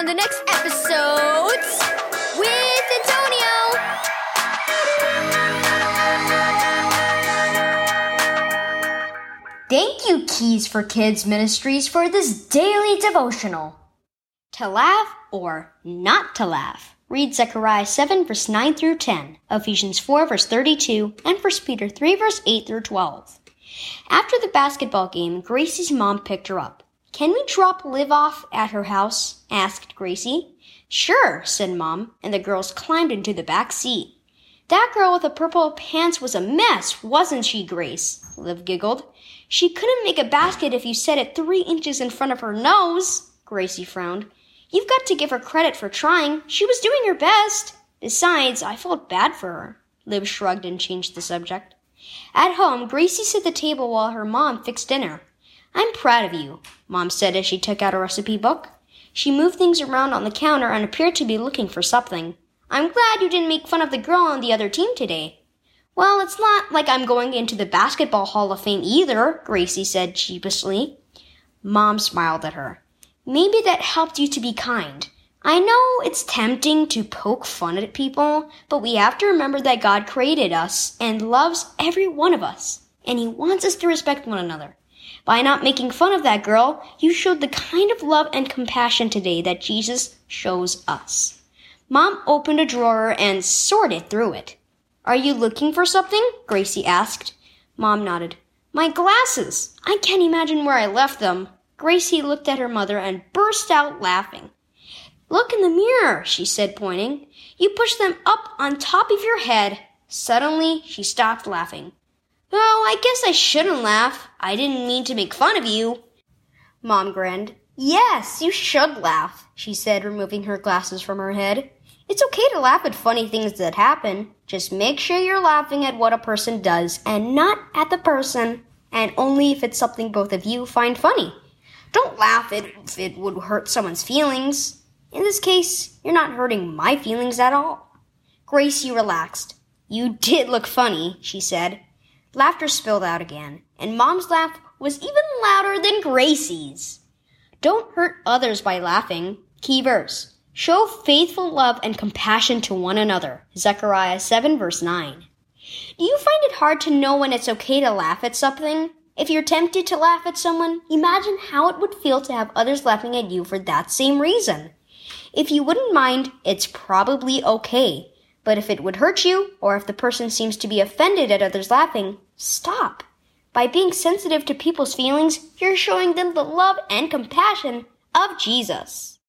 on the next episodes with Antonio. Thank you, Keys for Kids Ministries, for this daily devotional. To laugh or not to laugh. Read Zechariah 7 verse 9 through 10, Ephesians 4 verse 32, and 1 Peter 3 verse 8 through 12. After the basketball game, Gracie's mom picked her up. Can we drop Liv off at her house? asked Gracie. Sure, said Mom, and the girls climbed into the back seat. That girl with the purple pants was a mess, wasn't she, Grace? Liv giggled. She couldn't make a basket if you set it three inches in front of her nose, Gracie frowned. You've got to give her credit for trying. She was doing her best. Besides, I felt bad for her. Liv shrugged and changed the subject. At home, Gracie set the table while her mom fixed dinner. I'm proud of you, Mom said as she took out a recipe book. She moved things around on the counter and appeared to be looking for something. I'm glad you didn't make fun of the girl on the other team today. Well, it's not like I'm going into the Basketball Hall of Fame either, Gracie said sheepishly. Mom smiled at her. Maybe that helped you to be kind. I know it's tempting to poke fun at people, but we have to remember that God created us and loves every one of us, and He wants us to respect one another. By not making fun of that girl, you showed the kind of love and compassion today that Jesus shows us. Mom opened a drawer and sorted through it. Are you looking for something? Gracie asked. Mom nodded. My glasses! I can't imagine where I left them. Gracie looked at her mother and burst out laughing. Look in the mirror, she said, pointing. You pushed them up on top of your head. Suddenly, she stopped laughing. Oh, I guess I shouldn't laugh. I didn't mean to make fun of you. Mom grinned. Yes, you should laugh, she said, removing her glasses from her head. It's okay to laugh at funny things that happen. Just make sure you're laughing at what a person does and not at the person, and only if it's something both of you find funny. Don't laugh if it would hurt someone's feelings. In this case, you're not hurting my feelings at all. Gracie relaxed. You did look funny, she said. Laughter spilled out again, and Mom's laugh was even louder than Gracie's. Don't hurt others by laughing. Key verse. Show faithful love and compassion to one another. Zechariah 7 verse 9. Do you find it hard to know when it's okay to laugh at something? If you're tempted to laugh at someone, imagine how it would feel to have others laughing at you for that same reason. If you wouldn't mind, it's probably okay. But if it would hurt you, or if the person seems to be offended at others laughing, stop. By being sensitive to people's feelings, you're showing them the love and compassion of Jesus.